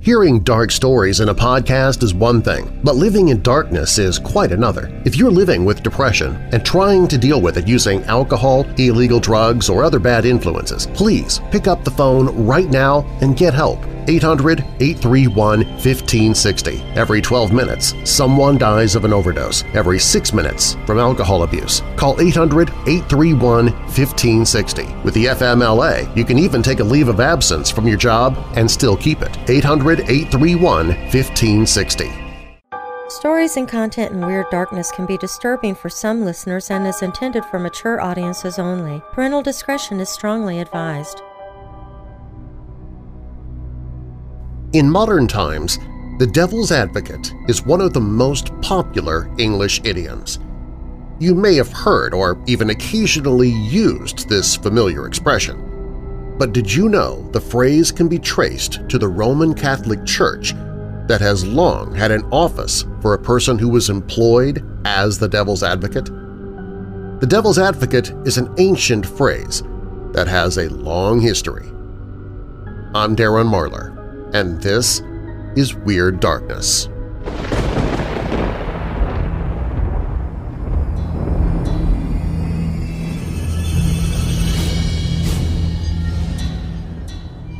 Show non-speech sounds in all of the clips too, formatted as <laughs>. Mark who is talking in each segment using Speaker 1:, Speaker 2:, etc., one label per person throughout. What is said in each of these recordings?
Speaker 1: Hearing dark stories in a podcast is one thing, but living in darkness is quite another. If you're living with depression and trying to deal with it using alcohol, illegal drugs, or other bad influences, please pick up the phone right now and get help. 800-831-1560. Every 12 minutes, someone dies of an overdose. Every 6 minutes from alcohol abuse. Call 800-831-1560. With the FMLA, you can even take a leave of absence from your job and still keep it. 800-831-1560.
Speaker 2: Stories and content in Weird Darkness can be disturbing for some listeners and is intended for mature audiences only. Parental discretion is strongly advised.
Speaker 1: In modern times, the devil's advocate is one of the most popular English idioms. You may have heard or even occasionally used this familiar expression. But did you know the phrase can be traced to the Roman Catholic Church that has long had an office for a person who was employed as the devil's advocate? The devil's advocate is an ancient phrase that has a long history. I'm Darren Marlar and this is Weird Darkness.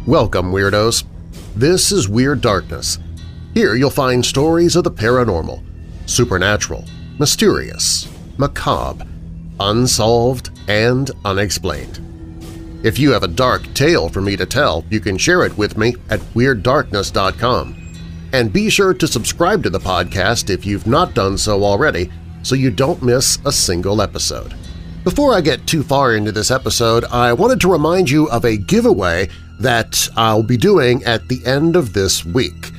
Speaker 1: Welcome, Weirdos! This is Weird Darkness. Here you'll find stories of the paranormal, supernatural, mysterious, macabre, unsolved, and unexplained. If you have a dark tale for me to tell, you can share it with me at WeirdDarkness.com. And be sure to subscribe to the podcast if you've not done so already so you don't miss a single episode. Before I get too far into this episode, I wanted to remind you of a giveaway that I'll be doing at the end of this week.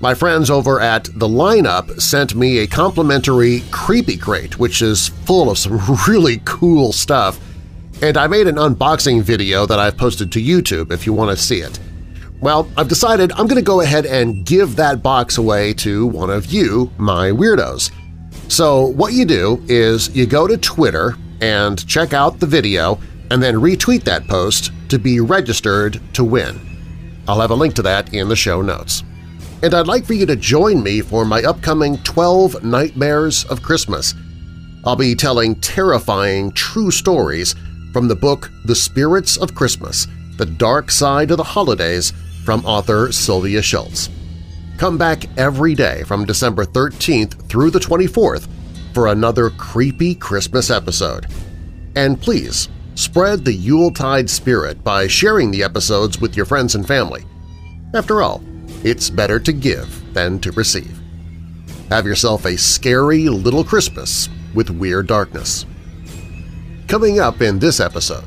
Speaker 1: My friends over at The Lineup sent me a complimentary Creepy Crate, which is full of some <laughs> really cool stuff, and I made an unboxing video that I've posted to YouTube if you want to see it. Well, I've decided I'm going to go ahead and give that box away to one of you, my weirdos. So what you do is you go to Twitter and check out the video and then retweet that post to be registered to win. I'll have a link to that in the show notes. And I'd like for you to join me for my upcoming 12 Nightmares of Christmas. I'll be telling terrifying true stories from the book The Spirits of Christmas – The Dark Side of the Holidays from author Sylvia Shults. Come back every day from December 13th through the 24th for another creepy Christmas episode. And please, spread the Yuletide spirit by sharing the episodes with your friends and family. After all, it's better to give than to receive. Have yourself a scary little Christmas with Weird Darkness. Coming up in this episode…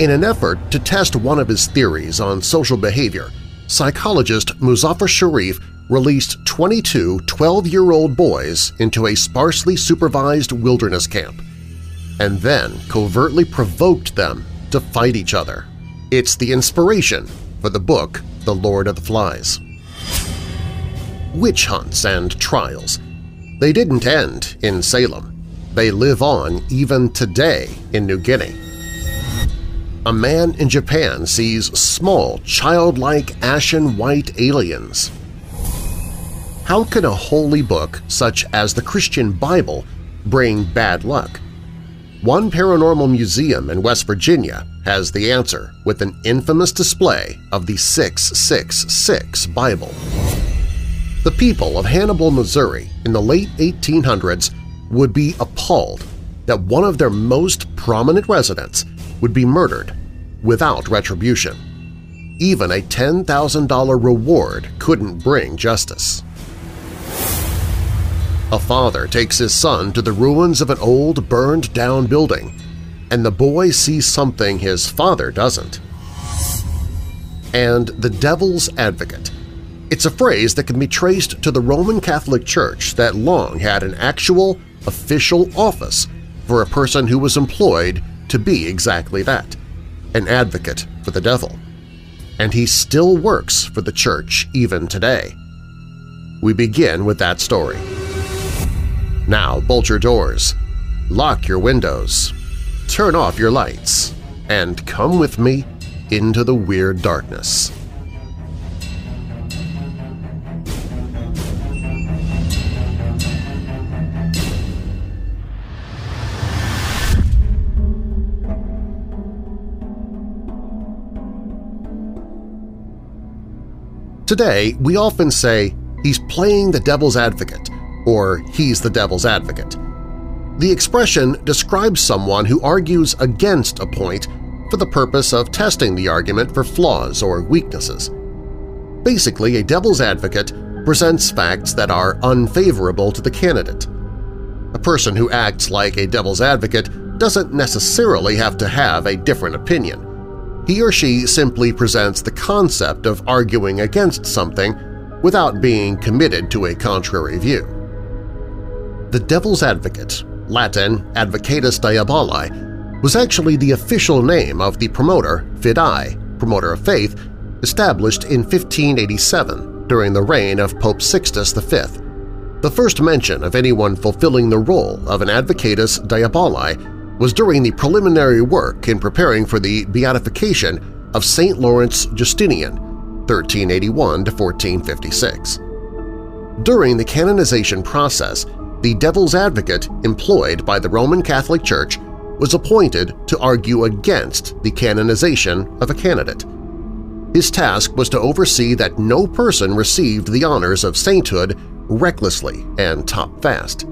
Speaker 1: In an effort to test one of his theories on social behavior, psychologist Muzafer Sherif released 22 12-year-old boys into a sparsely supervised wilderness camp and then covertly provoked them to fight each other. It's the inspiration for the book The Lord of the Flies. Witch hunts and trials. They didn't end in Salem. They live on even today in New Guinea. A man in Japan sees small, childlike ashen-white aliens. How can a holy book such as the Christian Bible bring bad luck? One paranormal museum in West Virginia has the answer with an infamous display of the 666 Bible. The people of Hannibal, Missouri in the late 1800s would be appalled that one of their most prominent residents would be murdered without retribution. Even a $10,000 reward couldn't bring justice. A father takes his son to the ruins of an old, burned-down building, and the boy sees something his father doesn't. And the devil's advocate. It's a phrase that can be traced to the Roman Catholic Church that long had an actual, official office for a person who was employed to be exactly that, an advocate for the devil. And he still works for the church even today. We begin with that story. Now bolt your doors, lock your windows, turn off your lights, and come with me into the Weird Darkness. Today, we often say, he's playing the devil's advocate, or he's the devil's advocate. The expression describes someone who argues against a point for the purpose of testing the argument for flaws or weaknesses. Basically, a devil's advocate presents facts that are unfavorable to the candidate. A person who acts like a devil's advocate doesn't necessarily have to have a different opinion. He or she simply presents the concept of arguing against something without being committed to a contrary view. The devil's advocate, Latin Advocatus Diaboli, was actually the official name of the promoter Fidei, promoter of faith, established in 1587 during the reign of Pope Sixtus V. The first mention of anyone fulfilling the role of an Advocatus Diaboli was during the preliminary work in preparing for the beatification of St. Lawrence Justinian, 1381–1456. During the canonization process, the devil's advocate employed by the Roman Catholic Church was appointed to argue against the canonization of a candidate. His task was to oversee that no person received the honors of sainthood recklessly and top fast.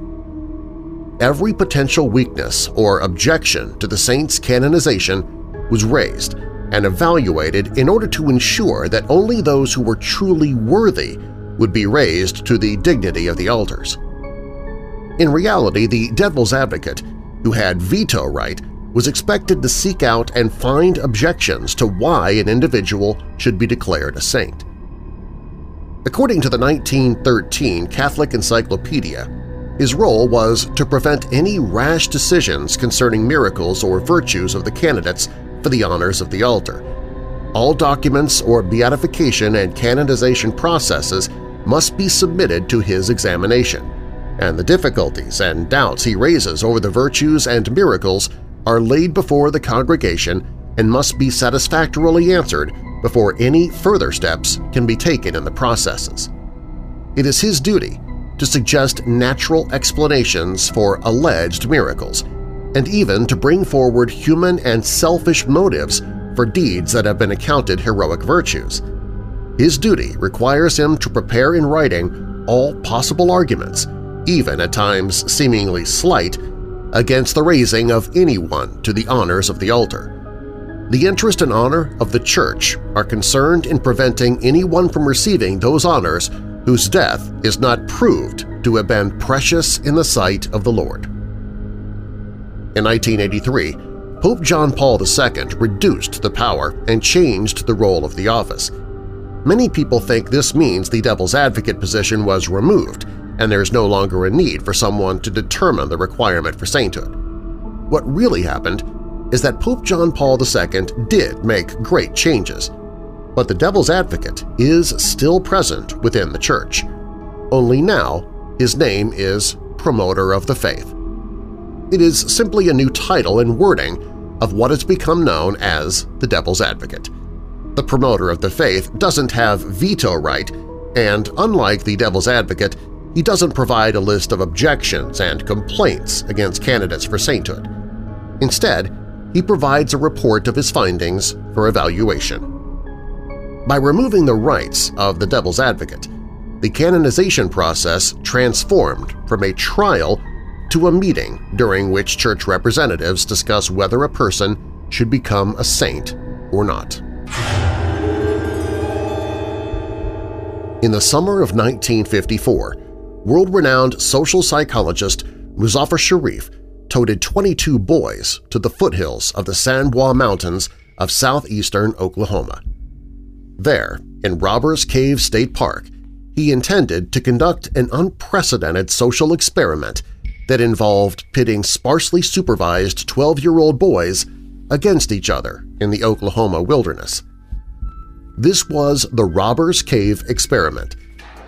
Speaker 1: Every potential weakness or objection to the saint's canonization was raised and evaluated in order to ensure that only those who were truly worthy would be raised to the dignity of the altars. In reality, the devil's advocate, who had veto right, was expected to seek out and find objections to why an individual should be declared a saint. According to the 1913 Catholic Encyclopedia, his role was to prevent any rash decisions concerning miracles or virtues of the candidates for the honors of the altar. All documents or beatification and canonization processes must be submitted to his examination, and the difficulties and doubts he raises over the virtues and miracles are laid before the congregation and must be satisfactorily answered before any further steps can be taken in the processes. It is his duty to suggest natural explanations for alleged miracles, and even to bring forward human and selfish motives for deeds that have been accounted heroic virtues. His duty requires him to prepare in writing all possible arguments, even at times seemingly slight, against the raising of anyone to the honors of the altar. The interest and honor of the Church are concerned in preventing anyone from receiving those honors whose death is not proved to have been precious in the sight of the Lord. In 1983, Pope John Paul II reduced the power and changed the role of the office. Many people think this means the devil's advocate position was removed and there is no longer a need for someone to determine the requirement for sainthood. What really happened is that Pope John Paul II did make great changes, but the devil's advocate is still present within the Church. Only now his name is Promoter of the Faith. It is simply a new title and wording of what has become known as the Devil's Advocate. The Promoter of the Faith doesn't have veto right, and unlike the Devil's Advocate, he doesn't provide a list of objections and complaints against candidates for sainthood. Instead, he provides a report of his findings for evaluation. By removing the rights of the devil's advocate, the canonization process transformed from a trial to a meeting during which church representatives discuss whether a person should become a saint or not. In the summer of 1954, world-renowned social psychologist Muzafer Sherif toted 22 boys to the foothills of the Sans Bois Mountains of southeastern Oklahoma. There, in Robbers Cave State Park, he intended to conduct an unprecedented social experiment that involved pitting sparsely supervised 12-year-old boys against each other in the Oklahoma wilderness. This was the Robbers Cave Experiment,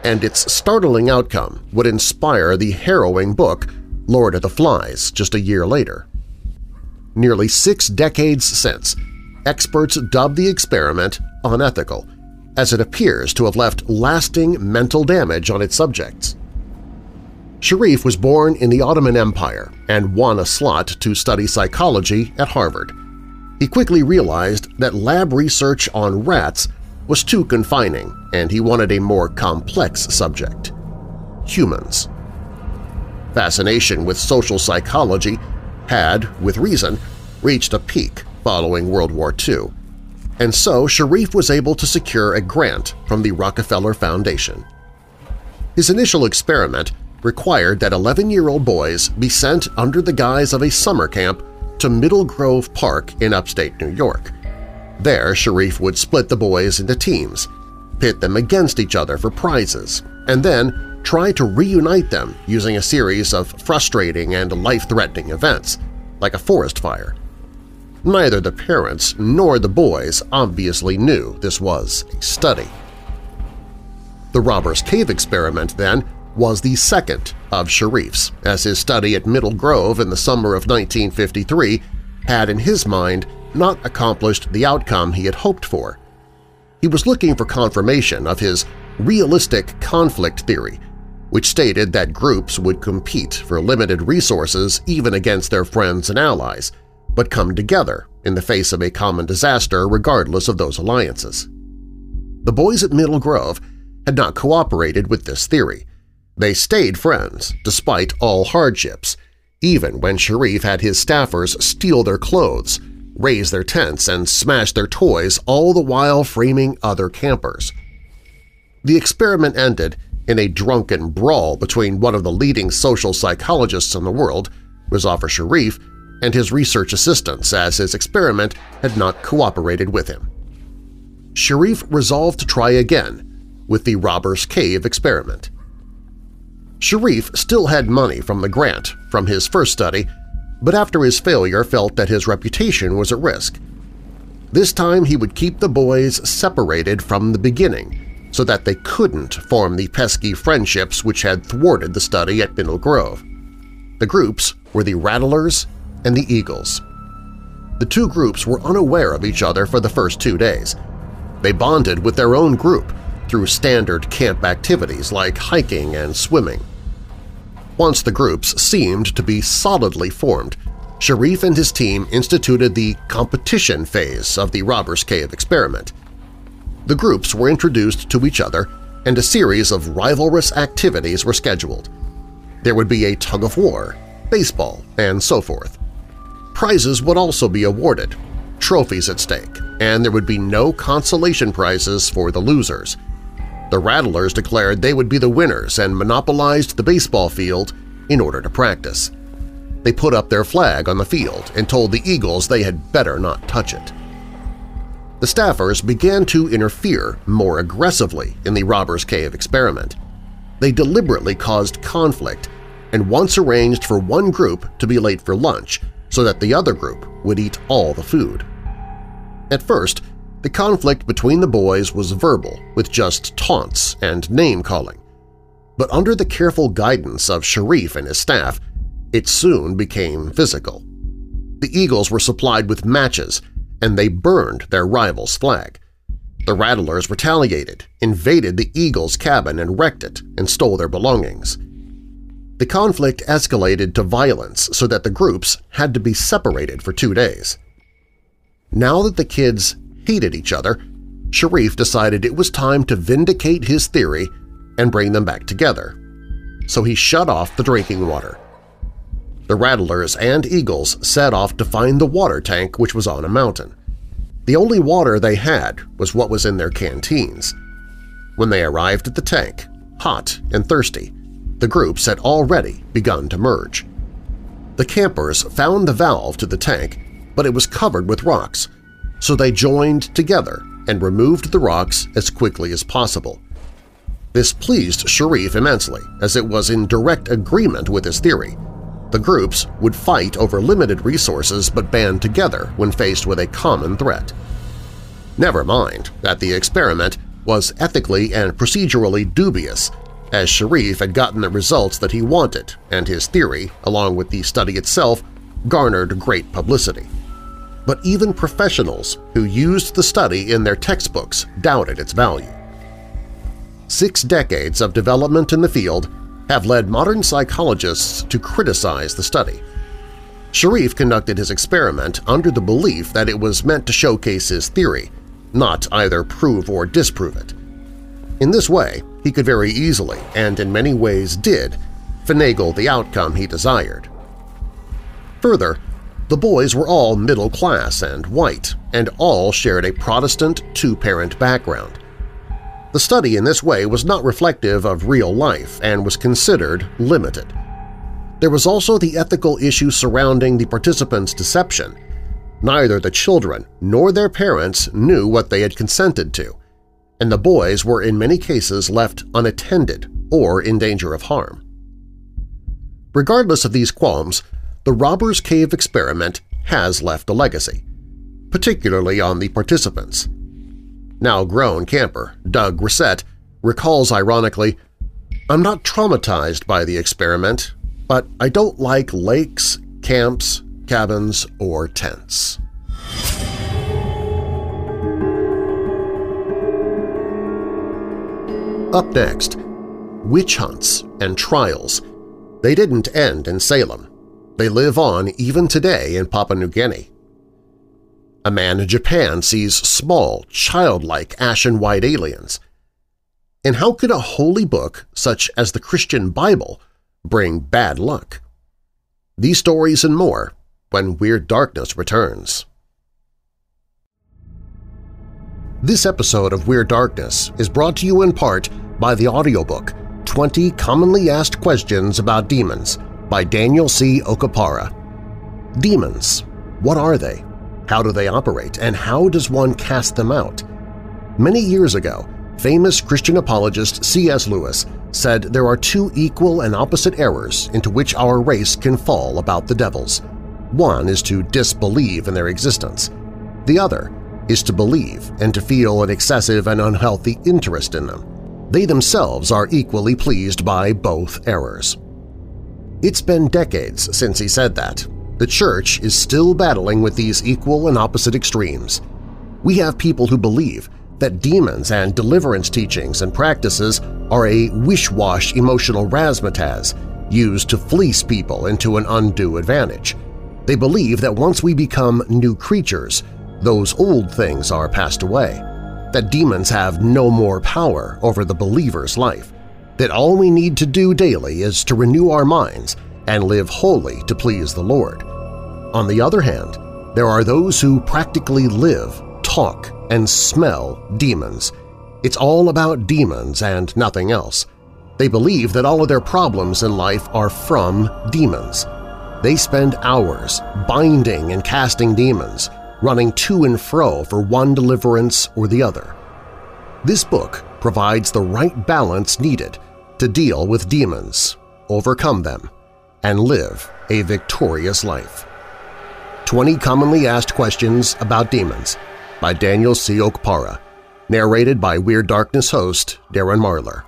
Speaker 1: and its startling outcome would inspire the harrowing book Lord of the Flies just a year later. Nearly six decades since, experts dubbed the experiment unethical, as it appears to have left lasting mental damage on its subjects. Sherif was born in the Ottoman Empire and won a slot to study psychology at Harvard. He quickly realized that lab research on rats was too confining and he wanted a more complex subject – humans. Fascination with social psychology had, with reason, reached a peak following World War II, and so Sherif was able to secure a grant from the Rockefeller Foundation. His initial experiment required that 11-year-old boys be sent under the guise of a summer camp to Middle Grove Park in upstate New York. There, Sherif would split the boys into teams, pit them against each other for prizes, and then try to reunite them using a series of frustrating and life-threatening events, like a forest fire. Neither the parents nor the boys obviously knew this was a study. The Robbers Cave experiment, then, was the second of Sherif's, as his study at Middle Grove in the summer of 1953 had in his mind not accomplished the outcome he had hoped for. He was looking for confirmation of his realistic conflict theory, which stated that groups would compete for limited resources even against their friends and allies, but come together in the face of a common disaster regardless of those alliances. The boys at Middle Grove had not cooperated with this theory. They stayed friends despite all hardships, even when Sherif had his staffers steal their clothes, raise their tents, and smash their toys, all the while framing other campers. The experiment ended in a drunken brawl between one of the leading social psychologists in the world, Muzafer Sherif, and his research assistants as his experiment had not cooperated with him. Sherif resolved to try again with the Robbers Cave experiment. Sherif still had money from the grant from his first study, but after his failure felt that his reputation was at risk. This time he would keep the boys separated from the beginning so that they couldn't form the pesky friendships which had thwarted the study at Middle Grove. The groups were the Rattlers and the Eagles. The two groups were unaware of each other for the first two days. They bonded with their own group through standard camp activities like hiking and swimming. Once the groups seemed to be solidly formed, Sherif and his team instituted the competition phase of the Robbers Cave experiment. The groups were introduced to each other and a series of rivalrous activities were scheduled. There would be a tug-of-war, baseball, and so forth. Prizes would also be awarded, trophies at stake, and there would be no consolation prizes for the losers – the Rattlers declared they would be the winners and monopolized the baseball field in order to practice. They put up their flag on the field and told the Eagles they had better not touch it. The staffers began to interfere more aggressively in the Robbers Cave experiment. They deliberately caused conflict and once arranged for one group to be late for lunch so that the other group would eat all the food. At first, the conflict between the boys was verbal, with just taunts and name-calling. But under the careful guidance of Sherif and his staff, it soon became physical. The Eagles were supplied with matches, and they burned their rival's flag. The Rattlers retaliated, invaded the Eagles' cabin and wrecked it and stole their belongings. The conflict escalated to violence so that the groups had to be separated for two days. Now that the kids hated each other, Sherif decided it was time to vindicate his theory and bring them back together. So he shut off the drinking water. The Rattlers and Eagles set off to find the water tank which was on a mountain. The only water they had was what was in their canteens. When they arrived at the tank, hot and thirsty, the groups had already begun to merge. The campers found the valve to the tank, but it was covered with rocks, so they joined together and removed the rocks as quickly as possible. This pleased Sherif immensely, as it was in direct agreement with his theory. The groups would fight over limited resources but band together when faced with a common threat. Never mind that the experiment was ethically and procedurally dubious, as Sherif had gotten the results that he wanted and his theory, along with the study itself, garnered great publicity but even professionals who used the study in their textbooks doubted its value. Six decades of development in the field have led modern psychologists to criticize the study. Sherif conducted his experiment under the belief that it was meant to showcase his theory, not either prove or disprove it. In this way, he could very easily, and in many ways did, finagle the outcome he desired. Further, the boys were all middle class and white, and all shared a Protestant two-parent background. The study in this way was not reflective of real life and was considered limited. There was also the ethical issue surrounding the participants' deception. Neither the children nor their parents knew what they had consented to, and the boys were in many cases left unattended or in danger of harm. Regardless of these qualms, the Robbers Cave experiment has left a legacy, particularly on the participants. Now-grown camper Doug Grissett recalls ironically, I'm not traumatized by the experiment, but I don't like lakes, camps, cabins, or tents. Up next, witch hunts and trials. They didn't end in Salem. They live on even today in Papua New Guinea. A man in Japan sees small, childlike ashen-white aliens. And how could a holy book such as the Christian Bible bring bad luck? These stories and more when Weird Darkness returns. This episode of Weird Darkness is brought to you in part by the audiobook 20 Commonly Asked Questions About Demons by Daniel C. Okpara. Demons. What are they? How do they operate, and how does one cast them out? Many years ago, famous Christian apologist C.S. Lewis said there are two equal and opposite errors into which our race can fall about the devils. One is to disbelieve in their existence. The other is to believe and to feel an excessive and unhealthy interest in them. They themselves are equally pleased by both errors. It's been decades since he said that. The Church is still battling with these equal and opposite extremes. We have people who believe that demons and deliverance teachings and practices are a wish-wash emotional razzmatazz used to fleece people into an undue advantage. They believe that once we become new creatures, those old things are passed away, that demons have no more power over the believer's life, that all we need to do daily is to renew our minds and live wholly to please the Lord. On the other hand, there are those who practically live, talk, and smell demons. It's all about demons and nothing else. They believe that all of their problems in life are from demons. They spend hours binding and casting demons, running to and fro for one deliverance or the other. This book provides the right balance needed to deal with demons, overcome them, and live a victorious life. 20 Commonly Asked Questions About Demons by Daniel C. Okpara, narrated by Weird Darkness host Darren Marlar.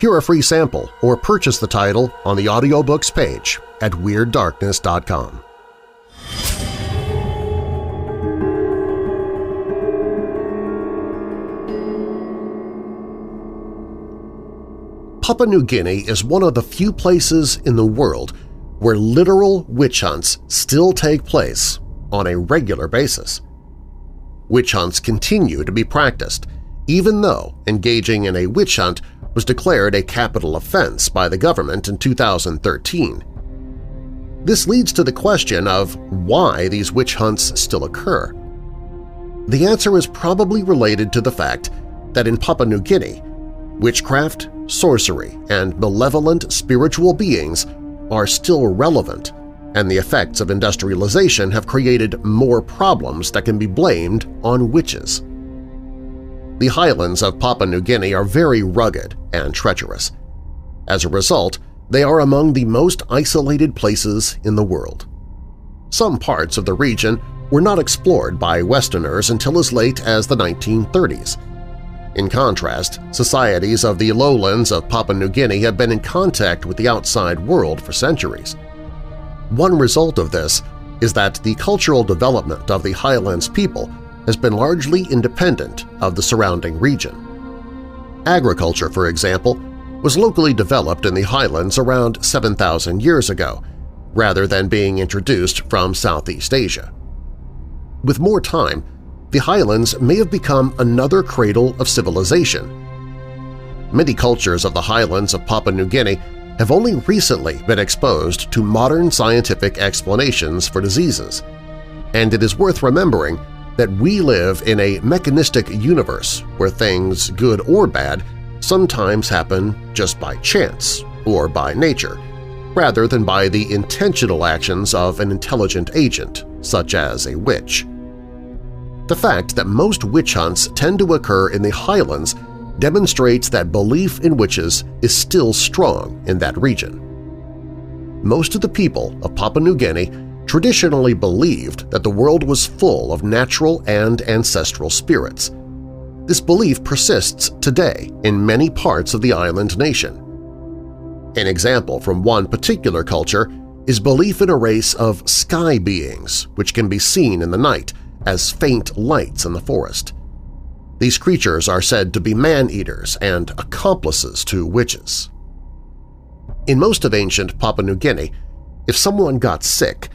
Speaker 1: Hear a free sample or purchase the title on the audiobooks page at WeirdDarkness.com. Papua New Guinea is one of the few places in the world where literal witch hunts still take place on a regular basis. Witch hunts continue to be practiced, even though engaging in a witch hunt was declared a capital offense by the government in 2013. This leads to the question of why these witch hunts still occur. The answer is probably related to the fact that in Papua New Guinea, witchcraft, sorcery, and malevolent spiritual beings are still relevant, and the effects of industrialization have created more problems that can be blamed on witches. The highlands of Papua New Guinea are very rugged and treacherous. As a result, they are among the most isolated places in the world. Some parts of the region were not explored by Westerners until as late as the 1930s, in contrast, societies of the lowlands of Papua New Guinea have been in contact with the outside world for centuries. One result of this is that the cultural development of the highlands people has been largely independent of the surrounding region. Agriculture, for example, was locally developed in the highlands around 7,000 years ago, rather than being introduced from Southeast Asia. With more time, the highlands may have become another cradle of civilization. Many cultures of the highlands of Papua New Guinea have only recently been exposed to modern scientific explanations for diseases, and it is worth remembering that we live in a mechanistic universe where things, good or bad, sometimes happen just by chance or by nature, rather than by the intentional actions of an intelligent agent, such as a witch. The fact that most witch hunts tend to occur in the highlands demonstrates that belief in witches is still strong in that region. Most of the people of Papua New Guinea traditionally believed that the world was full of natural and ancestral spirits. This belief persists today in many parts of the island nation. An example from one particular culture is belief in a race of sky beings which can be seen in the night as faint lights in the forest. These creatures are said to be man-eaters and accomplices to witches. In most of ancient Papua New Guinea, if someone got sick,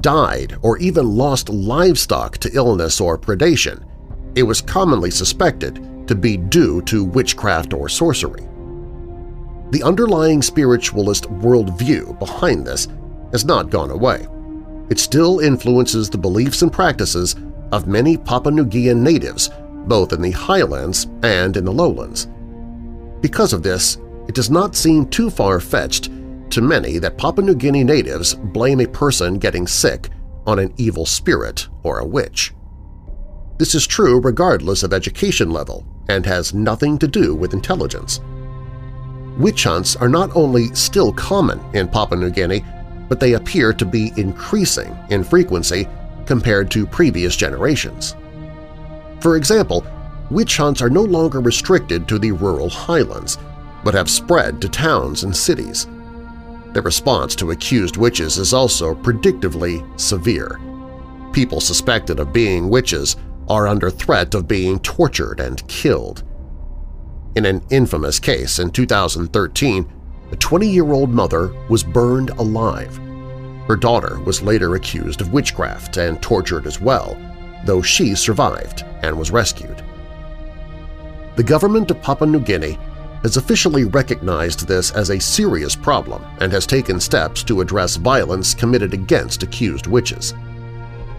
Speaker 1: died, or even lost livestock to illness or predation, it was commonly suspected to be due to witchcraft or sorcery. The underlying spiritualist worldview behind this has not gone away. It still influences the beliefs and practices of many Papua New Guinean natives both in the highlands and in the lowlands. Because of this, it does not seem too far-fetched to many that Papua New Guinea natives blame a person getting sick on an evil spirit or a witch. This is true regardless of education level and has nothing to do with intelligence. Witch hunts are not only still common in Papua New Guinea, but they appear to be increasing in frequency compared to previous generations. For example, witch hunts are no longer restricted to the rural highlands, but have spread to towns and cities. The response to accused witches is also predictably severe. People suspected of being witches are under threat of being tortured and killed. In an infamous case in 2013, a 20-year-old mother was burned alive. Her daughter was later accused of witchcraft and tortured as well, though she survived and was rescued. The government of Papua New Guinea has officially recognized this as a serious problem and has taken steps to address violence committed against accused witches.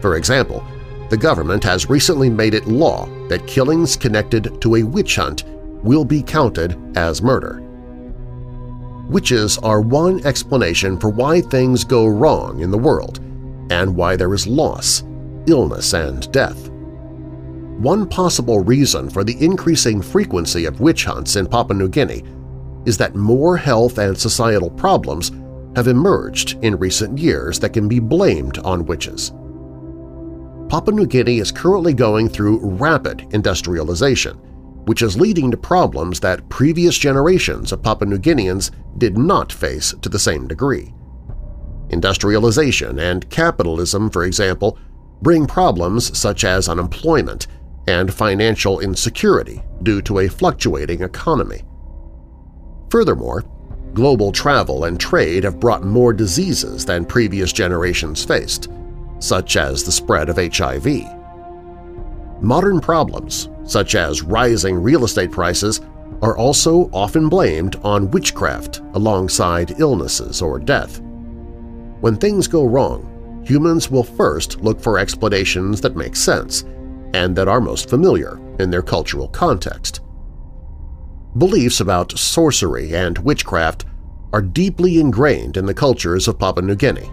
Speaker 1: For example, the government has recently made it law that killings connected to a witch hunt will be counted as murder. Witches are one explanation for why things go wrong in the world and why there is loss, illness, and death. One possible reason for the increasing frequency of witch hunts in Papua New Guinea is that more health and societal problems have emerged in recent years that can be blamed on witches. Papua New Guinea is currently going through rapid industrialization, which is leading to problems that previous generations of Papua New Guineans did not face to the same degree. Industrialization and capitalism, for example, bring problems such as unemployment and financial insecurity due to a fluctuating economy. Furthermore, global travel and trade have brought more diseases than previous generations faced, such as the spread of HIV. Modern problems, such as rising real estate prices, are also often blamed on witchcraft alongside illnesses or death. When things go wrong, humans will first look for explanations that make sense and that are most familiar in their cultural context. Beliefs about sorcery and witchcraft are deeply ingrained in the cultures of Papua New Guinea.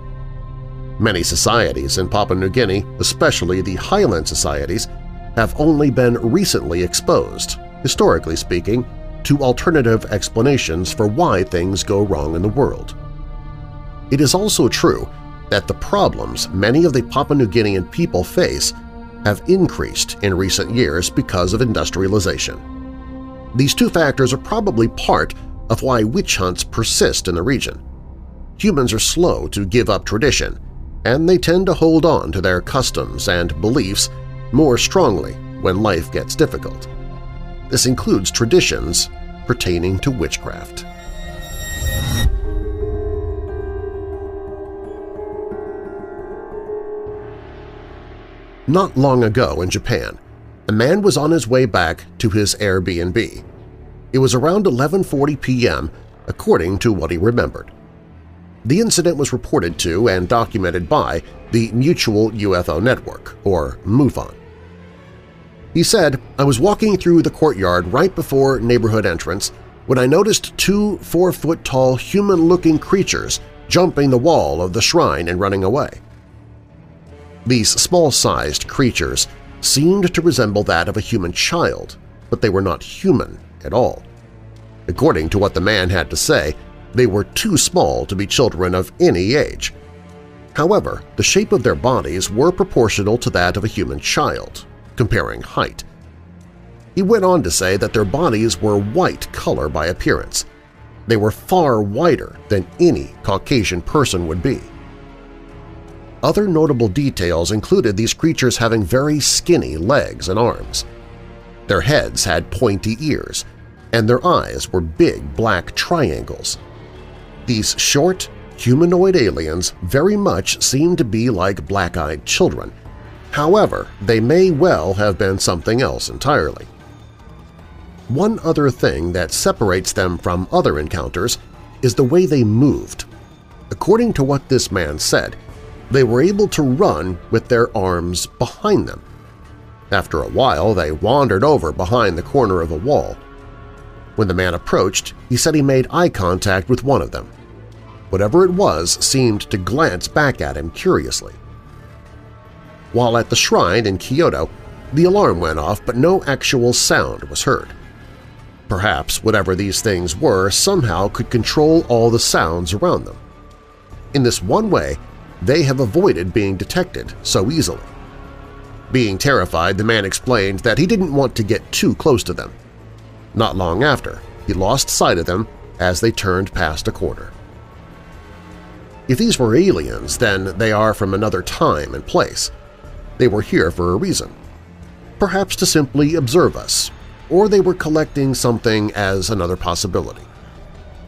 Speaker 1: Many societies in Papua New Guinea, especially the highland societies, have only been recently exposed, historically speaking, to alternative explanations for why things go wrong in the world. It is also true that the problems many of the Papua New Guinean people face have increased in recent years because of industrialization. These two factors are probably part of why witch hunts persist in the region. Humans are slow to give up tradition, and they tend to hold on to their customs and beliefs more strongly when life gets difficult. This includes traditions pertaining to witchcraft. Not long ago in Japan, a man was on his way back to his Airbnb. It was around 11.40 p.m., according to what he remembered. The incident was reported to and documented by the Mutual UFO Network, or MUFON. He said, I was walking through the courtyard right before neighborhood entrance when I noticed two four-foot-tall human-looking creatures jumping the wall of the shrine and running away. These small-sized creatures seemed to resemble that of a human child, but they were not human at all. According to what the man had to say, they were too small to be children of any age. However, the shape of their bodies were proportional to that of a human child, comparing height. He went on to say that their bodies were white color by appearance. They were far whiter than any Caucasian person would be. Other notable details included these creatures having very skinny legs and arms. Their heads had pointy ears, and their eyes were big black triangles. These short, humanoid aliens very much seem to be like black-eyed children. However, they may well have been something else entirely. One other thing that separates them from other encounters is the way they moved. According to what this man said, they were able to run with their arms behind them. After a while, they wandered over behind the corner of a wall. When the man approached, he said he made eye contact with one of them. Whatever it was seemed to glance back at him curiously. While at the shrine in Kyoto, the alarm went off but no actual sound was heard. Perhaps whatever these things were somehow could control all the sounds around them. In this one way, they have avoided being detected so easily. Being terrified, the man explained that he didn't want to get too close to them. Not long after, he lost sight of them as they turned past a corner. If these were aliens, then they are from another time and place. They were here for a reason. Perhaps to simply observe us, or they were collecting something as another possibility.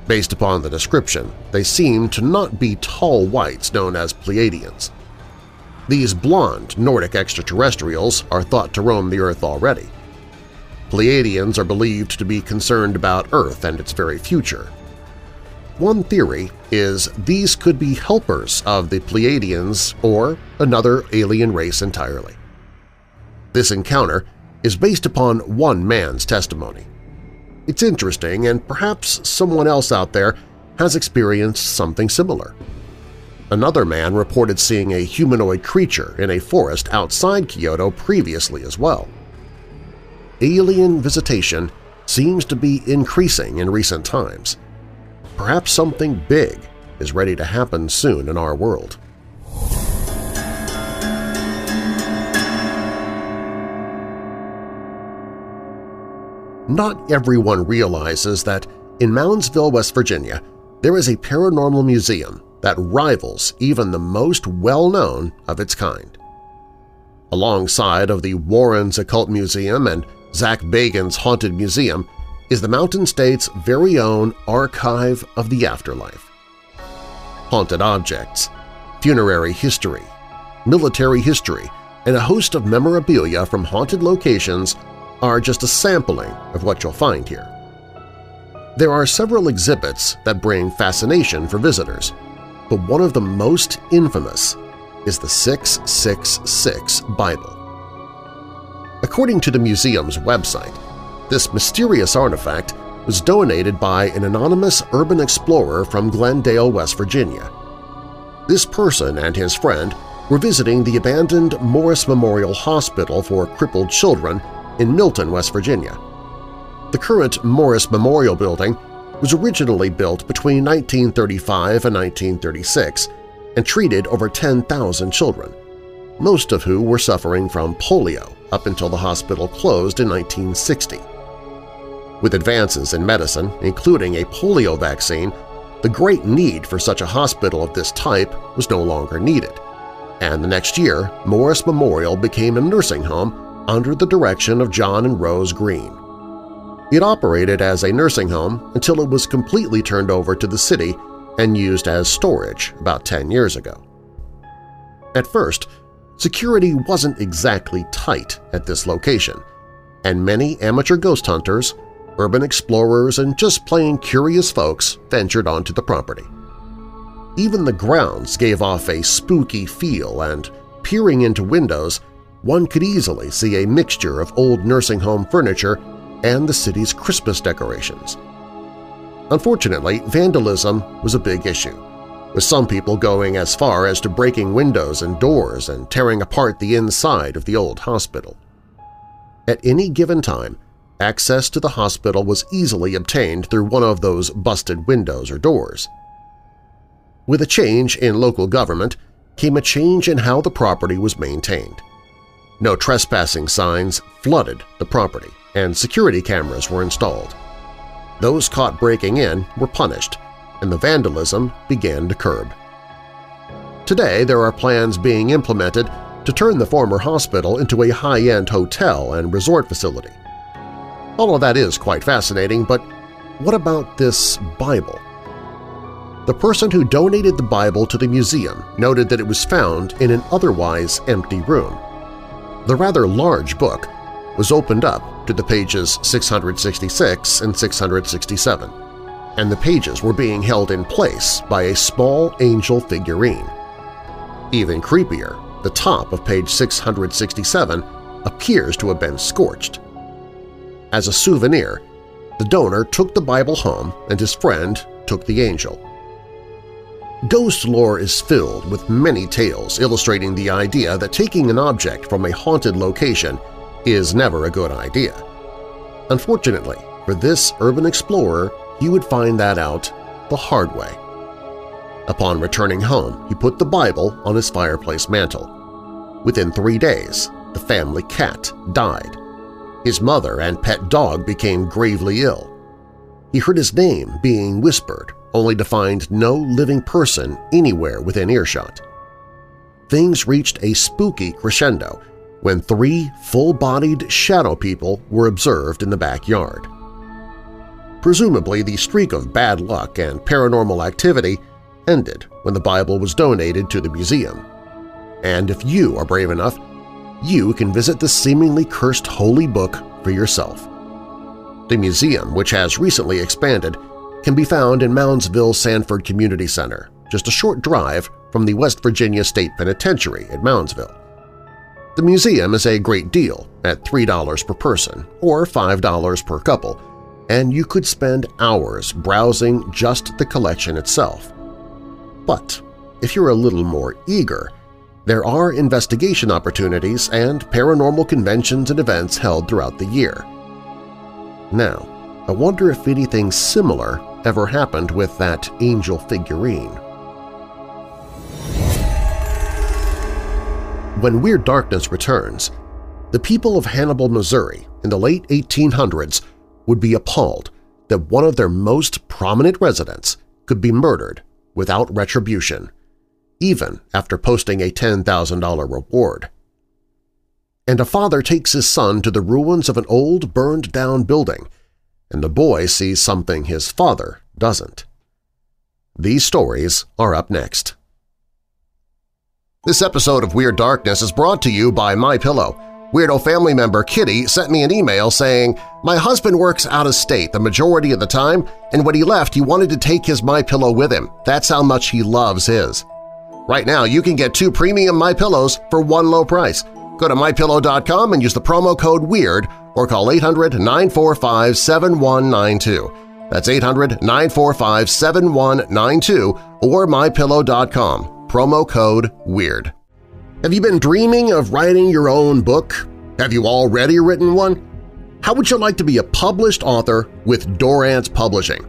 Speaker 1: Based upon the description, they seem to not be tall whites known as Pleiadians. These blonde Nordic extraterrestrials are thought to roam the Earth already. Pleiadians are believed to be concerned about Earth and its very future. One theory is these could be helpers of the Pleiadians or another alien race entirely. This encounter is based upon one man's testimony. It's interesting and perhaps someone else out there has experienced something similar. Another man reported seeing a humanoid creature in a forest outside Kyoto previously as well alien visitation seems to be increasing in recent times. Perhaps something big is ready to happen soon in our world. Not everyone realizes that in Moundsville, West Virginia, there is a paranormal museum that rivals even the most well-known of its kind. Alongside of the Warrens Occult Museum and Zach Bagans' Haunted Museum is the Mountain State's very own Archive of the Afterlife. Haunted objects, funerary history, military history, and a host of memorabilia from haunted locations are just a sampling of what you'll find here. There are several exhibits that bring fascination for visitors, but one of the most infamous is the 666 Bible. According to the museum's website, this mysterious artifact was donated by an anonymous urban explorer from Glendale, West Virginia. This person and his friend were visiting the abandoned Morris Memorial Hospital for Crippled Children in Milton, West Virginia. The current Morris Memorial Building was originally built between 1935 and 1936 and treated over 10,000 children, most of who were suffering from polio up until the hospital closed in 1960. With advances in medicine, including a polio vaccine, the great need for such a hospital of this type was no longer needed, and the next year Morris Memorial became a nursing home under the direction of John and Rose Green. It operated as a nursing home until it was completely turned over to the city and used as storage about 10 years ago. At first, security wasn't exactly tight at this location, and many amateur ghost hunters, urban explorers, and just plain curious folks ventured onto the property. Even the grounds gave off a spooky feel and, peering into windows, one could easily see a mixture of old nursing home furniture and the city's Christmas decorations. Unfortunately, vandalism was a big issue, with some people going as far as to breaking windows and doors and tearing apart the inside of the old hospital. At any given time, access to the hospital was easily obtained through one of those busted windows or doors. With a change in local government came a change in how the property was maintained. No trespassing signs flooded the property, and security cameras were installed. Those caught breaking in were punished, and the vandalism began to curb. Today there are plans being implemented to turn the former hospital into a high-end hotel and resort facility. All of that is quite fascinating, but what about this Bible? The person who donated the Bible to the museum noted that it was found in an otherwise empty room. The rather large book was opened up to the pages 666 and 667, and the pages were being held in place by a small angel figurine. Even creepier, the top of page 667 appears to have been scorched. As a souvenir, the donor took the Bible home and his friend took the angel. Ghost lore is filled with many tales illustrating the idea that taking an object from a haunted location is never a good idea. Unfortunately, for this urban explorer, he would find that out the hard way. Upon returning home, he put the Bible on his fireplace mantel. Within three days, the family cat died. His mother and pet dog became gravely ill. He heard his name being whispered, only to find no living person anywhere within earshot. Things reached a spooky crescendo when three full-bodied shadow people were observed in the backyard. Presumably, the streak of bad luck and paranormal activity ended when the Bible was donated to the museum. And if you are brave enough, you can visit the seemingly cursed holy book for yourself. The museum, which has recently expanded, can be found in Moundsville Sanford Community Center, just a short drive from the West Virginia State Penitentiary at Moundsville. The museum is a great deal at $3 per person or $5 per couple, and you could spend hours browsing just the collection itself. But if you're a little more eager, there are investigation opportunities and paranormal conventions and events held throughout the year. Now, I wonder if anything similar ever happened with that angel figurine. When Weird Darkness returns, the people of Hannibal, Missouri in the late 1800s would be appalled that one of their most prominent residents could be murdered without retribution, even after posting a $10,000 reward. And a father takes his son to the ruins of an old burned-down building, and the boy sees something his father doesn't. These stories are up next. This episode of Weird Darkness is brought to you by My Pillow. Weirdo family member Kitty sent me an email saying, My husband works out of state the majority of the time, and when he left he wanted to take his My Pillow with him. That's how much he loves his. Right now you can get two premium My Pillows for one low price. Go to MyPillow.com and use the promo code WEIRD or call 800-945-7192. That's 800-945-7192 or MyPillow.com promo code WEIRD. Have you been dreaming of writing your own book? Have you already written one? How would you like to be a published author with Dorrance Publishing?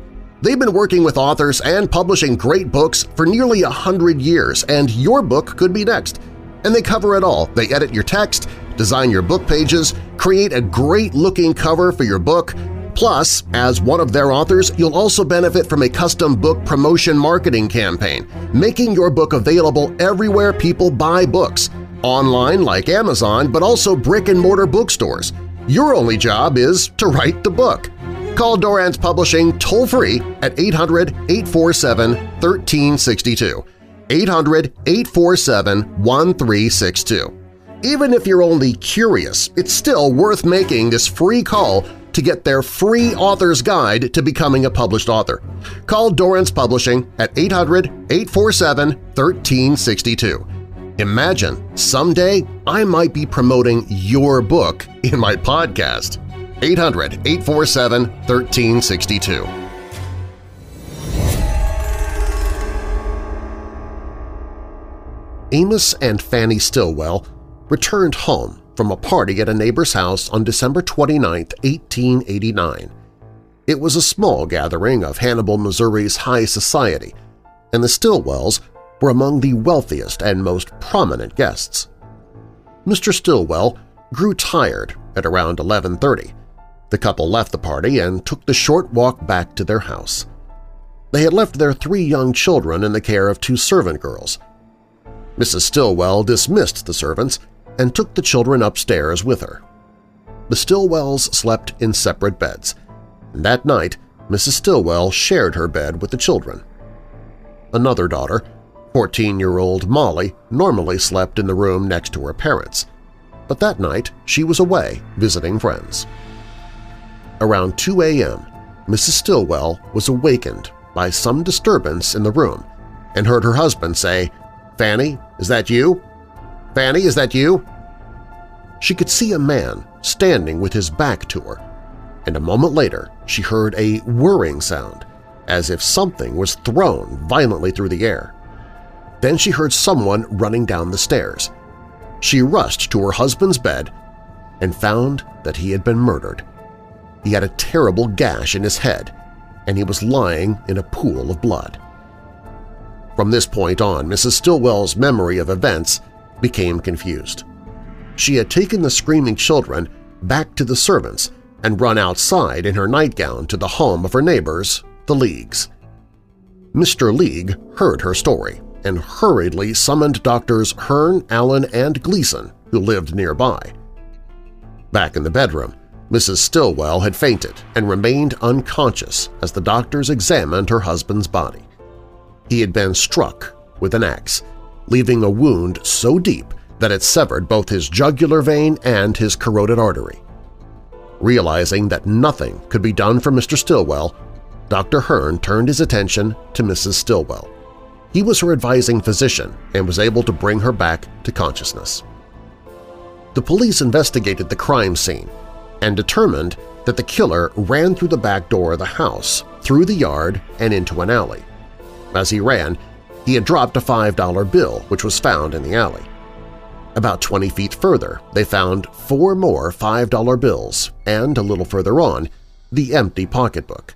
Speaker 1: They've been working with authors and publishing great books for nearly a hundred years, and your book could be next. And they cover it all. They edit your text, design your book pages, create a great-looking cover for your book, Plus, as one of their authors, you'll also benefit from a custom book promotion marketing campaign, making your book available everywhere people buy books, online like Amazon, but also brick-and-mortar bookstores. Your only job is to write the book. Call Dorrance Publishing toll-free at 800-847-1362. 800-847-1362. Even if you're only curious, it's still worth making this free call to get their free author's guide to becoming a published author. Call Dorrance Publishing at 800-847-1362. Imagine someday I might be promoting your book in my podcast. 800-847-1362. Amos and Fanny Stillwell returned home from a party at a neighbor's house on December 29, 1889. It was a small gathering of Hannibal, Missouri's high society, and the Stillwells were among the wealthiest and most prominent guests. Mr. Stillwell grew tired at around 11.30. The couple left the party and took the short walk back to their house. They had left their three young children in the care of two servant girls – Mrs. Stillwell dismissed the servants and took the children upstairs with her. The Stillwells slept in separate beds, and that night Mrs. Stillwell shared her bed with the children. Another daughter, 14-year-old Molly, normally slept in the room next to her parents, but that night she was away visiting friends. Around 2 a.m., Mrs. Stillwell was awakened by some disturbance in the room and heard her husband say, Fanny, is that you? Fanny, is that you? She could see a man standing with his back to her, and a moment later she heard a whirring sound, as if something was thrown violently through the air. Then she heard someone running down the stairs. She rushed to her husband's bed and found that he had been murdered. He had a terrible gash in his head, and he was lying in a pool of blood. From this point on, Mrs. Stillwell's memory of events became confused. She had taken the screaming children back to the servants and run outside in her nightgown to the home of her neighbors, the Leagues. Mr. League heard her story and hurriedly summoned doctors Hearn, Allen, and Gleason, who lived nearby. Back in the bedroom, Mrs. Stillwell had fainted and remained unconscious as the doctors examined her husband's body. He had been struck with an axe, leaving a wound so deep that it severed both his jugular vein and his carotid artery. Realizing that nothing could be done for Mr. Stillwell, Dr. Hearn turned his attention to Mrs. Stillwell. He was her advising physician and was able to bring her back to consciousness. The police investigated the crime scene and determined that the killer ran through the back door of the house, through the yard, and into an alley. As he ran, he had dropped a $5 bill which was found in the alley. About 20 feet further, they found four more $5 bills and, a little further on, the empty pocketbook.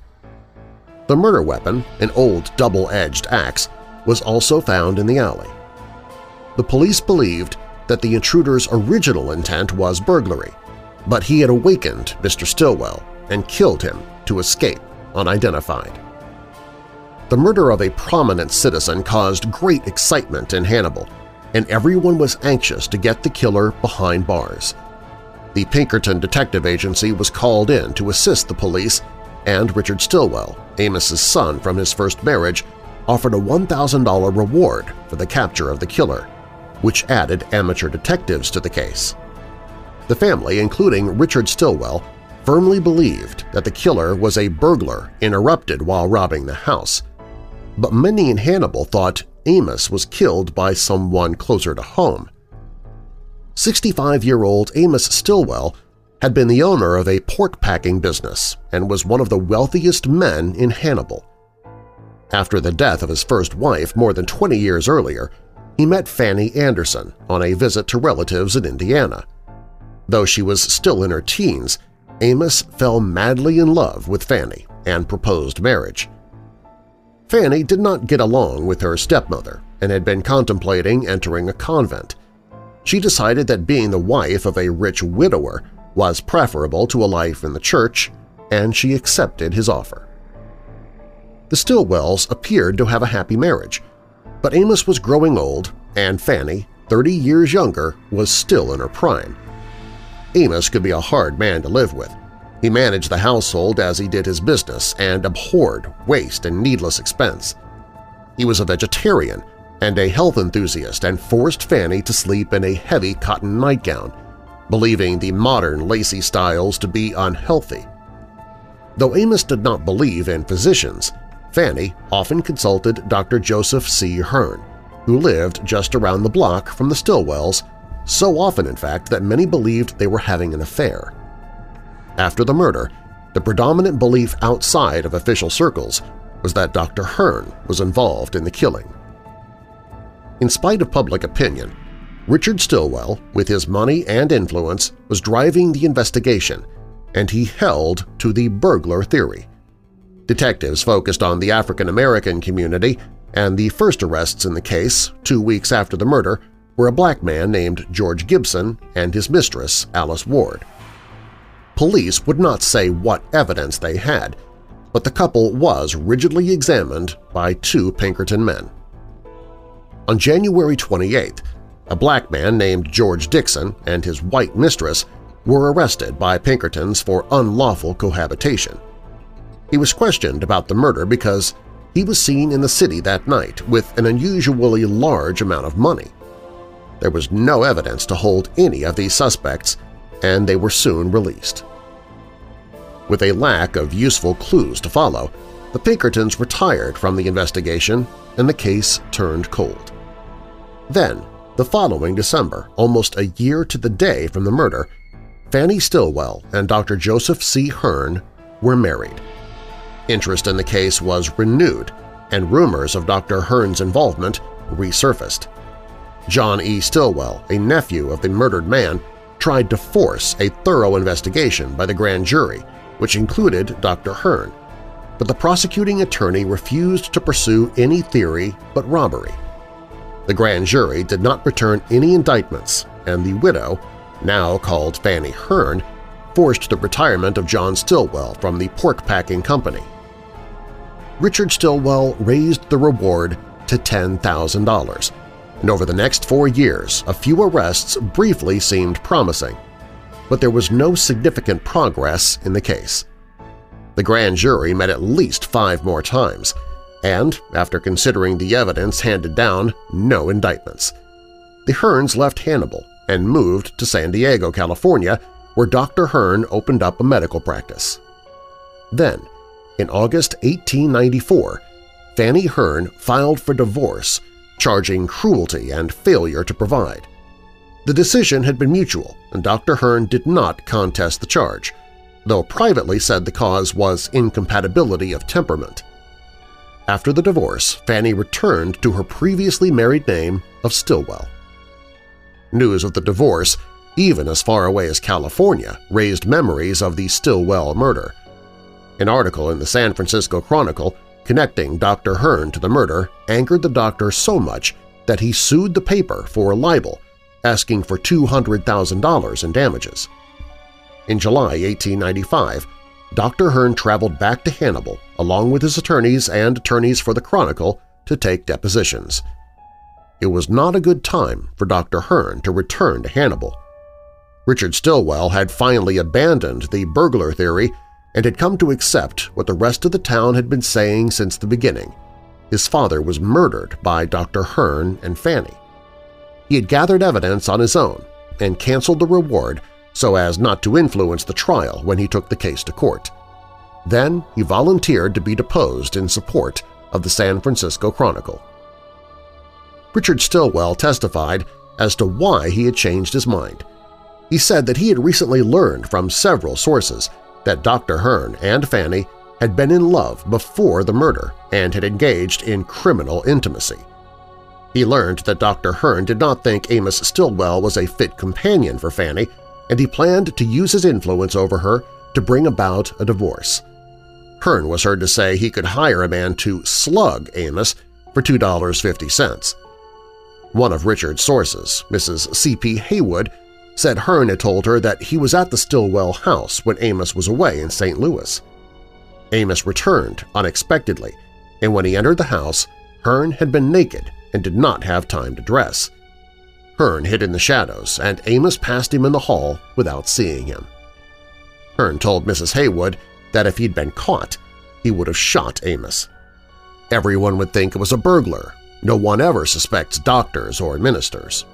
Speaker 1: The murder weapon, an old double-edged axe, was also found in the alley. The police believed that the intruder's original intent was burglary, but he had awakened Mr. Stillwell and killed him to escape unidentified. The murder of a prominent citizen caused great excitement in Hannibal, and everyone was anxious to get the killer behind bars. The Pinkerton Detective Agency was called in to assist the police, and Richard Stillwell, Amos's son from his first marriage, offered a $1,000 reward for the capture of the killer, which added amateur detectives to the case. The family, including Richard Stillwell, firmly believed that the killer was a burglar interrupted while robbing the house, but many in Hannibal thought Amos was killed by someone closer to home. 65-year-old Amos Stillwell had been the owner of a pork-packing business and was one of the wealthiest men in Hannibal. After the death of his first wife more than 20 years earlier, he met Fanny Anderson on a visit to relatives in Indiana. Though she was still in her teens, Amos fell madly in love with Fanny and proposed marriage. Fanny did not get along with her stepmother and had been contemplating entering a convent. She decided that being the wife of a rich widower was preferable to a life in the church, and she accepted his offer. The Stillwells appeared to have a happy marriage, but Amos was growing old and Fanny, 30 years younger, was still in her prime. Amos could be a hard man to live with, he managed the household as he did his business and abhorred waste and needless expense. He was a vegetarian and a health enthusiast and forced Fanny to sleep in a heavy cotton nightgown, believing the modern lacy styles to be unhealthy. Though Amos did not believe in physicians, Fanny often consulted Dr. Joseph C. Hearn, who lived just around the block from the Stillwells, so often in fact that many believed they were having an affair. After the murder, the predominant belief outside of official circles was that Dr. Hearn was involved in the killing. In spite of public opinion, Richard Stillwell, with his money and influence, was driving the investigation, and he held to the burglar theory. Detectives focused on the African-American community, and the first arrests in the case, two weeks after the murder, were a black man named George Gibson and his mistress, Alice Ward. Police would not say what evidence they had, but the couple was rigidly examined by two Pinkerton men. On January 28th, a black man named George Dixon and his white mistress were arrested by Pinkertons for unlawful cohabitation. He was questioned about the murder because he was seen in the city that night with an unusually large amount of money. There was no evidence to hold any of these suspects, and they were soon released. With a lack of useful clues to follow, the Pinkertons retired from the investigation and the case turned cold. Then, the following December, almost a year to the day from the murder, Fanny Stillwell and Dr. Joseph C. Hearn were married. Interest in the case was renewed, and rumors of Dr. Hearn's involvement resurfaced. John E. Stillwell, a nephew of the murdered man, tried to force a thorough investigation by the grand jury which included Dr. Hearn, but the prosecuting attorney refused to pursue any theory but robbery. The grand jury did not return any indictments, and the widow, now called Fanny Hearn, forced the retirement of John Stillwell from the pork-packing company. Richard Stillwell raised the reward to $10,000, and over the next four years a few arrests briefly seemed promising – but there was no significant progress in the case. The grand jury met at least five more times, and, after considering the evidence handed down, no indictments. The Hearns left Hannibal and moved to San Diego, California, where Dr. Hearn opened up a medical practice. Then, in August 1894, Fanny Hearn filed for divorce, charging cruelty and failure to provide. The decision had been mutual, and Dr. Hearn did not contest the charge, though privately said the cause was incompatibility of temperament. After the divorce, Fanny returned to her previously married name of Stillwell. News of the divorce, even as far away as California, raised memories of the Stillwell murder. An article in the San Francisco Chronicle connecting Dr. Hearn to the murder angered the doctor so much that he sued the paper for libel asking for $200,000 in damages. In July 1895, Dr. Hearn traveled back to Hannibal along with his attorneys and attorneys for the Chronicle to take depositions. It was not a good time for Dr. Hearn to return to Hannibal. Richard Stillwell had finally abandoned the burglar theory and had come to accept what the rest of the town had been saying since the beginning. His father was murdered by Dr. Hearn and Fanny. He had gathered evidence on his own and canceled the reward so as not to influence the trial when he took the case to court. Then he volunteered to be deposed in support of the San Francisco Chronicle. Richard Stillwell testified as to why he had changed his mind. He said that he had recently learned from several sources that Dr. Hearn and Fanny had been in love before the murder and had engaged in criminal intimacy. He learned that Dr. Hearn did not think Amos Stillwell was a fit companion for Fanny, and he planned to use his influence over her to bring about a divorce. Hearn was heard to say he could hire a man to slug Amos for $2.50. One of Richard's sources, Mrs. C.P. Haywood, said Hearn had told her that he was at the Stillwell house when Amos was away in St. Louis. Amos returned unexpectedly, and when he entered the house, Hearn had been naked and did not have time to dress. Hearn hid in the shadows, and Amos passed him in the hall without seeing him. Hearn told Mrs. Haywood that if he'd been caught, he would have shot Amos. Everyone would think it was a burglar, No one ever suspects doctors or ministers.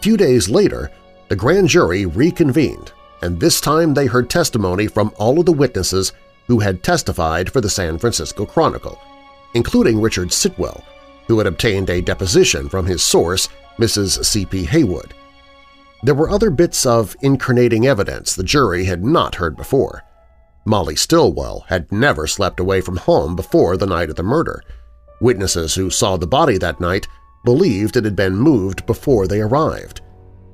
Speaker 1: Few days later, the grand jury reconvened, and this time they heard testimony from all of the witnesses who had testified for the San Francisco Chronicle, including Richard Stillwell, who had obtained a deposition from his source, Mrs. C.P. Haywood. There were other bits of incriminating evidence the jury had not heard before. Molly Stillwell had never slept away from home before the night of the murder. Witnesses who saw the body that night believed it had been moved before they arrived.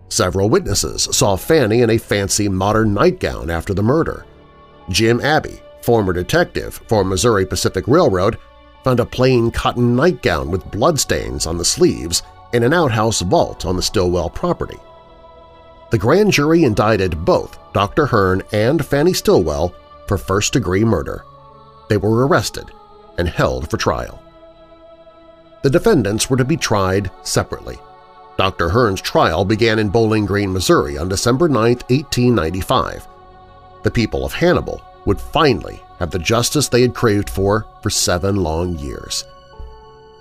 Speaker 1: Several witnesses saw Fanny in a fancy modern nightgown after the murder. Jim Abbey, former detective for Missouri Pacific Railroad, found a plain cotton nightgown with bloodstains on the sleeves in an outhouse vault on the Stillwell property. The grand jury indicted both Dr. Hearn and Fanny Stillwell for first-degree murder. They were arrested and held for trial. The defendants were to be tried separately. Dr. Hearn's trial began in Bowling Green, Missouri on December 9, 1895. The people of Hannibal would finally have the justice they had craved for for seven long years.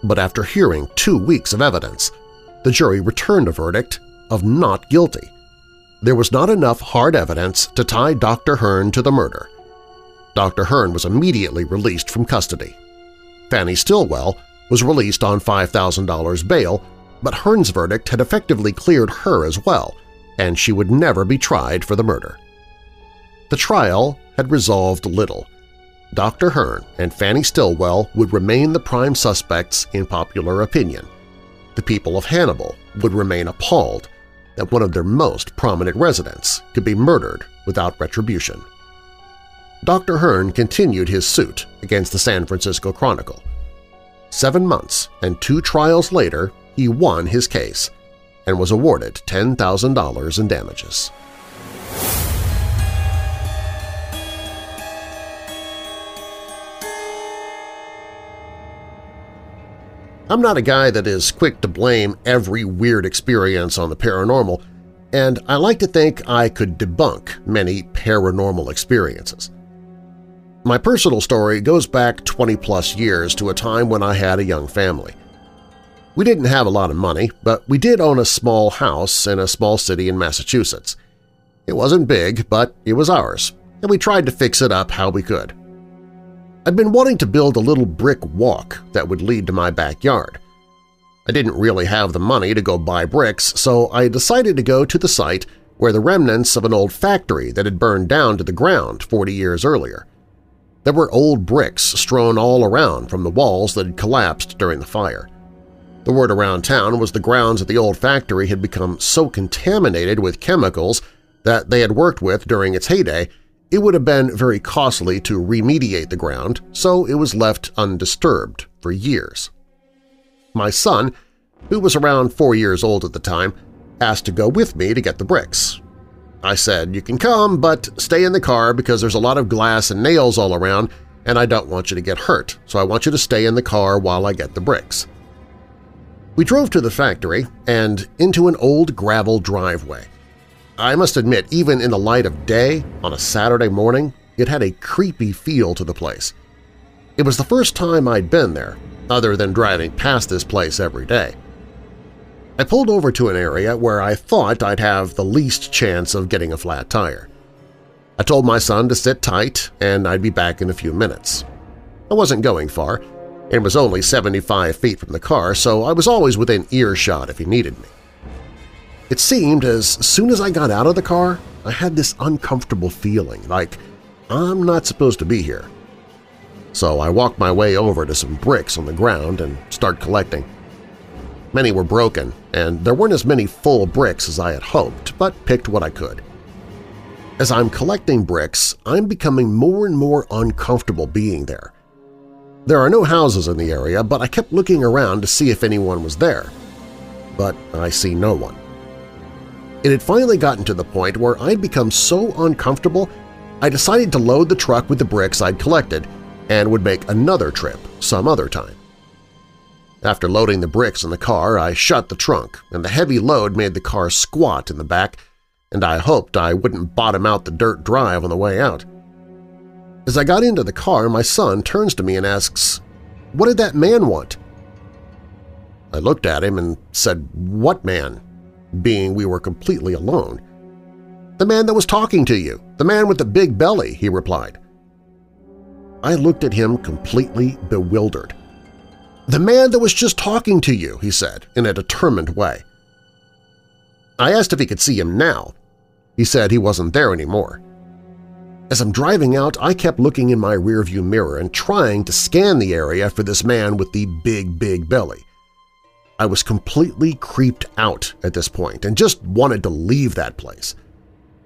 Speaker 1: But after hearing two weeks of evidence, the jury returned a verdict of not guilty. There was not enough hard evidence to tie Dr. Hearn to the murder. Dr. Hearn was immediately released from custody. Fanny Stillwell was released on $5,000 bail but Hearn's verdict had effectively cleared her as well, and she would never be tried for the murder. The trial had resolved little. Dr. Hearn and Fanny Stillwell would remain the prime suspects in popular opinion. The people of Hannibal would remain appalled that one of their most prominent residents could be murdered without retribution. Dr. Hearn continued his suit against the San Francisco Chronicle. Seven months and two trials later, he won his case and was awarded $10,000 in damages. I'm not a guy that is quick to blame every weird experience on the paranormal, and I like to think I could debunk many paranormal experiences. My personal story goes back 20-plus years to a time when I had a young family. We didn't have a lot of money, but we did own a small house in a small city in Massachusetts. It wasn't big, but it was ours, and we tried to fix it up how we could. I'd been wanting to build a little brick walk that would lead to my backyard. I didn't really have the money to go buy bricks, so I decided to go to the site where the remnants of an old factory that had burned down to the ground 40 years earlier. There were old bricks strewn all around from the walls that had collapsed during the fire. The word around town was the grounds at the old factory had become so contaminated with chemicals that they had worked with during its heyday, it would have been very costly to remediate the ground, so it was left undisturbed for years. My son, who was around four years old at the time, asked to go with me to get the bricks. I said, you can come, but stay in the car because there's a lot of glass and nails all around and I don't want you to get hurt, so I want you to stay in the car while I get the bricks. We drove to the factory and into an old gravel driveway. I must admit, even in the light of day on a Saturday morning, it had a creepy feel to the place. It was the first time I'd been there, other than driving past this place every day. I pulled over to an area where I thought I'd have the least chance of getting a flat tire. I told my son to sit tight and I'd be back in a few minutes. I wasn't going far, it was only 75 feet from the car, so I was always within earshot if he needed me. It seemed as soon as I got out of the car, I had this uncomfortable feeling, like I'm not supposed to be here. So I walked my way over to some bricks on the ground and started collecting. Many were broken, and there weren't as many full bricks as I had hoped, but picked what I could. As I'm collecting bricks, I'm becoming more and more uncomfortable being there. There are no houses in the area, but I kept looking around to see if anyone was there. But I see no one. It had finally gotten to the point where I'd become so uncomfortable I decided to load the truck with the bricks I'd collected and would make another trip some other time. After loading the bricks in the car, I shut the trunk, and the heavy load made the car squat in the back, and I hoped I wouldn't bottom out the dirt drive on the way out. As I got into the car, my son turns to me and asks, what did that man want? I looked at him and said, what man? Being we were completely alone. The man that was talking to you, the man with the big belly, he replied. I looked at him completely bewildered. The man that was just talking to you, he said, in a determined way. I asked if he could see him now. He said he wasn't there anymore. As I'm driving out, I kept looking in my rearview mirror and trying to scan the area for this man with the big, big belly. I was completely creeped out at this point and just wanted to leave that place.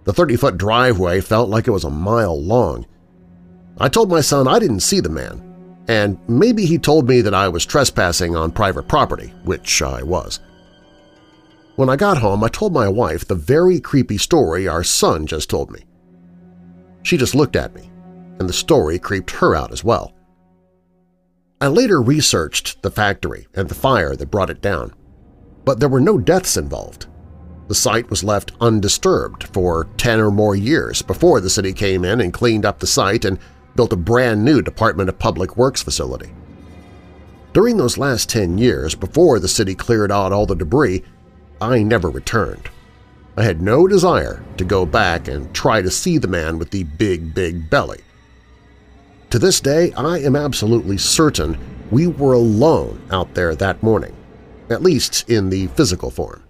Speaker 1: The 30-foot driveway felt like it was a mile long. I told my son I didn't see the man, and maybe he told me that I was trespassing on private property, which I was. When I got home, I told my wife the very creepy story our son just told me. She just looked at me, and the story creeped her out as well. I later researched the factory and the fire that brought it down, but there were no deaths involved. The site was left undisturbed for 10 or more years before the city came in and cleaned up the site and built a brand new Department of Public Works facility. During those last 10 years, before the city cleared out all the debris, I never returned. I had no desire to go back and try to see the man with the big, big belly. To this day, I am absolutely certain we were alone out there that morning, at least in the physical form.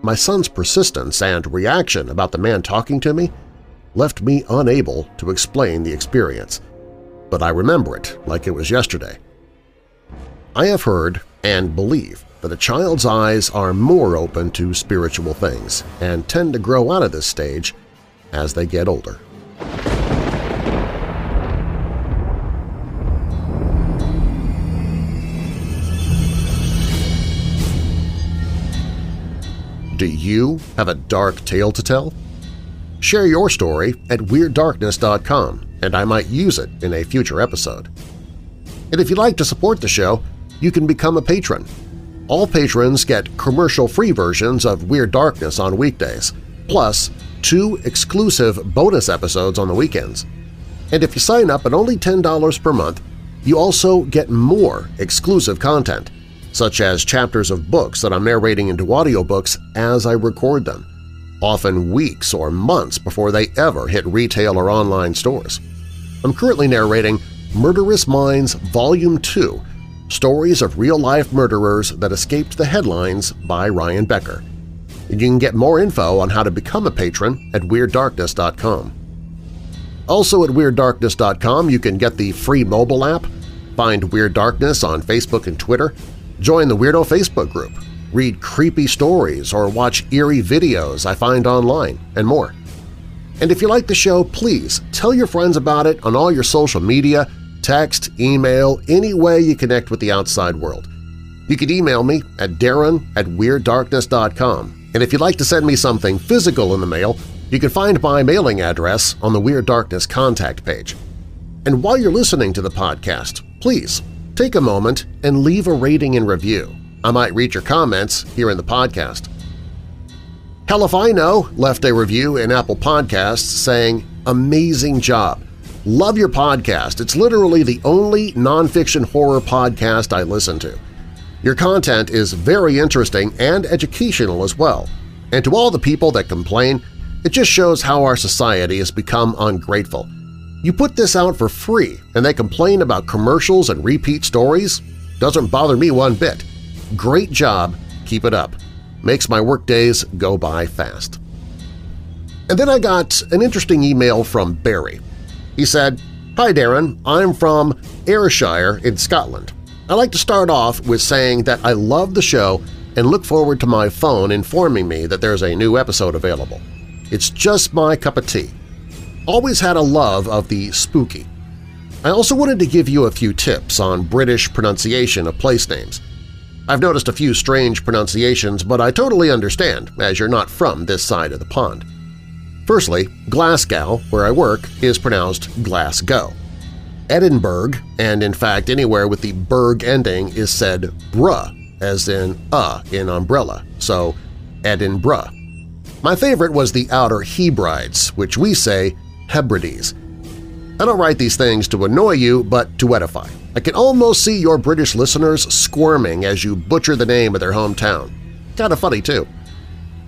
Speaker 1: My son's persistence and reaction about the man talking to me left me unable to explain the experience, but I remember it like it was yesterday. I have heard and believe that a child's eyes are more open to spiritual things and tend to grow out of this stage as they get older. Do you have a dark tale to tell? Share your story at WeirdDarkness.com and I might use it in a future episode. And if you'd like to support the show, you can become a patron all patrons get commercial-free versions of Weird Darkness on weekdays, plus two exclusive bonus episodes on the weekends. And if you sign up at only $10 per month, you also get more exclusive content, such as chapters of books that I'm narrating into audiobooks as I record them, often weeks or months before they ever hit retail or online stores. I'm currently narrating Murderous Minds Volume 2 Stories of Real-Life Murderers That Escaped the Headlines by Ryan Becker. You can get more info on how to become a patron at WeirdDarkness.com. Also at WeirdDarkness.com you can get the free mobile app, find Weird Darkness on Facebook and Twitter, join the Weirdo Facebook group, read creepy stories or watch eerie videos I find online, and more. And if you like the show, please tell your friends about it on all your social media text, email, any way you connect with the outside world. You can email me at darren at WeirdDarkness.com, and if you'd like to send me something physical in the mail, you can find my mailing address on the Weird Darkness contact page. And while you're listening to the podcast, please take a moment and leave a rating and review. I might read your comments here in the podcast. Hell if I know left a review in Apple Podcasts saying, amazing job, Love your podcast. It's literally the only nonfiction horror podcast I listen to. Your content is very interesting and educational as well. And to all the people that complain, it just shows how our society has become ungrateful. You put this out for free and they complain about commercials and repeat stories? Doesn't bother me one bit. Great job, keep it up. Makes my workdays go by fast. And then I got an interesting email from Barry. He said, Hi Darren, I'm from Ayrshire in Scotland. I'd like to start off with saying that I love the show and look forward to my phone informing me that there's a new episode available. It's just my cup of tea. Always had a love of the spooky. I also wanted to give you a few tips on British pronunciation of place names. I've noticed a few strange pronunciations, but I totally understand, as you're not from this side of the pond. Firstly, Glasgow, where I work, is pronounced Glasgow. Edinburgh, and in fact anywhere with the berg ending, is said bruh, as in uh in umbrella, so Edinburgh. My favorite was the Outer Hebrides, which we say Hebrides. I don't write these things to annoy you, but to edify. I can almost see your British listeners squirming as you butcher the name of their hometown. Kinda funny, too.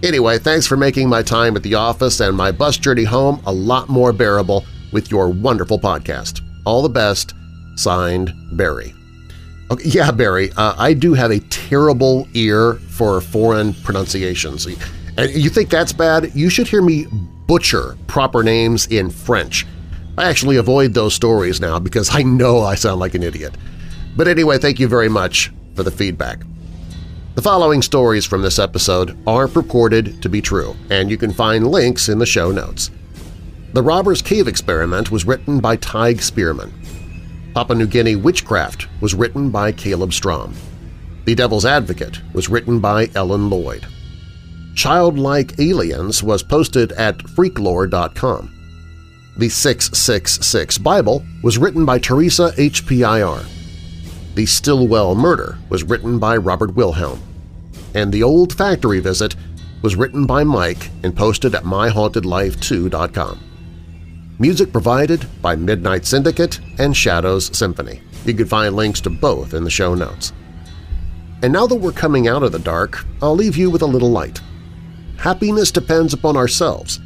Speaker 1: Anyway, thanks for making my time at the office and my bus journey home a lot more bearable with your wonderful podcast. All the best. Signed, Barry. Okay, yeah, Barry, uh, I do have a terrible ear for foreign pronunciations. And you think that's bad? You should hear me butcher proper names in French. I actually avoid those stories now because I know I sound like an idiot. But anyway, thank you very much for the feedback. The following stories from this episode are purported to be true, and you can find links in the show notes. The Robbers Cave Experiment was written by Tig Spearman. Papua New Guinea Witchcraft was written by Caleb Strom. The Devil's Advocate was written by Ellen Lloyd. Childlike Aliens was posted at freaklore.com. The 666 Bible was written by Teresa HPIR. The Stillwell Murder was written by Robert Wilhelm. And The Old Factory Visit was written by Mike and posted at myhauntedlife2.com. Music provided by Midnight Syndicate and Shadows Symphony. You can find links to both in the show notes. And now that we're coming out of the dark, I'll leave you with a little light. Happiness depends upon ourselves.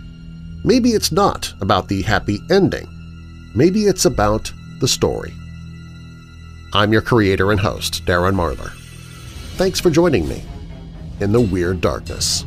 Speaker 1: Maybe it's not about the happy ending. Maybe it's about the story. I'm your creator and host, Darren Marlar. Thanks for joining me in the Weird Darkness.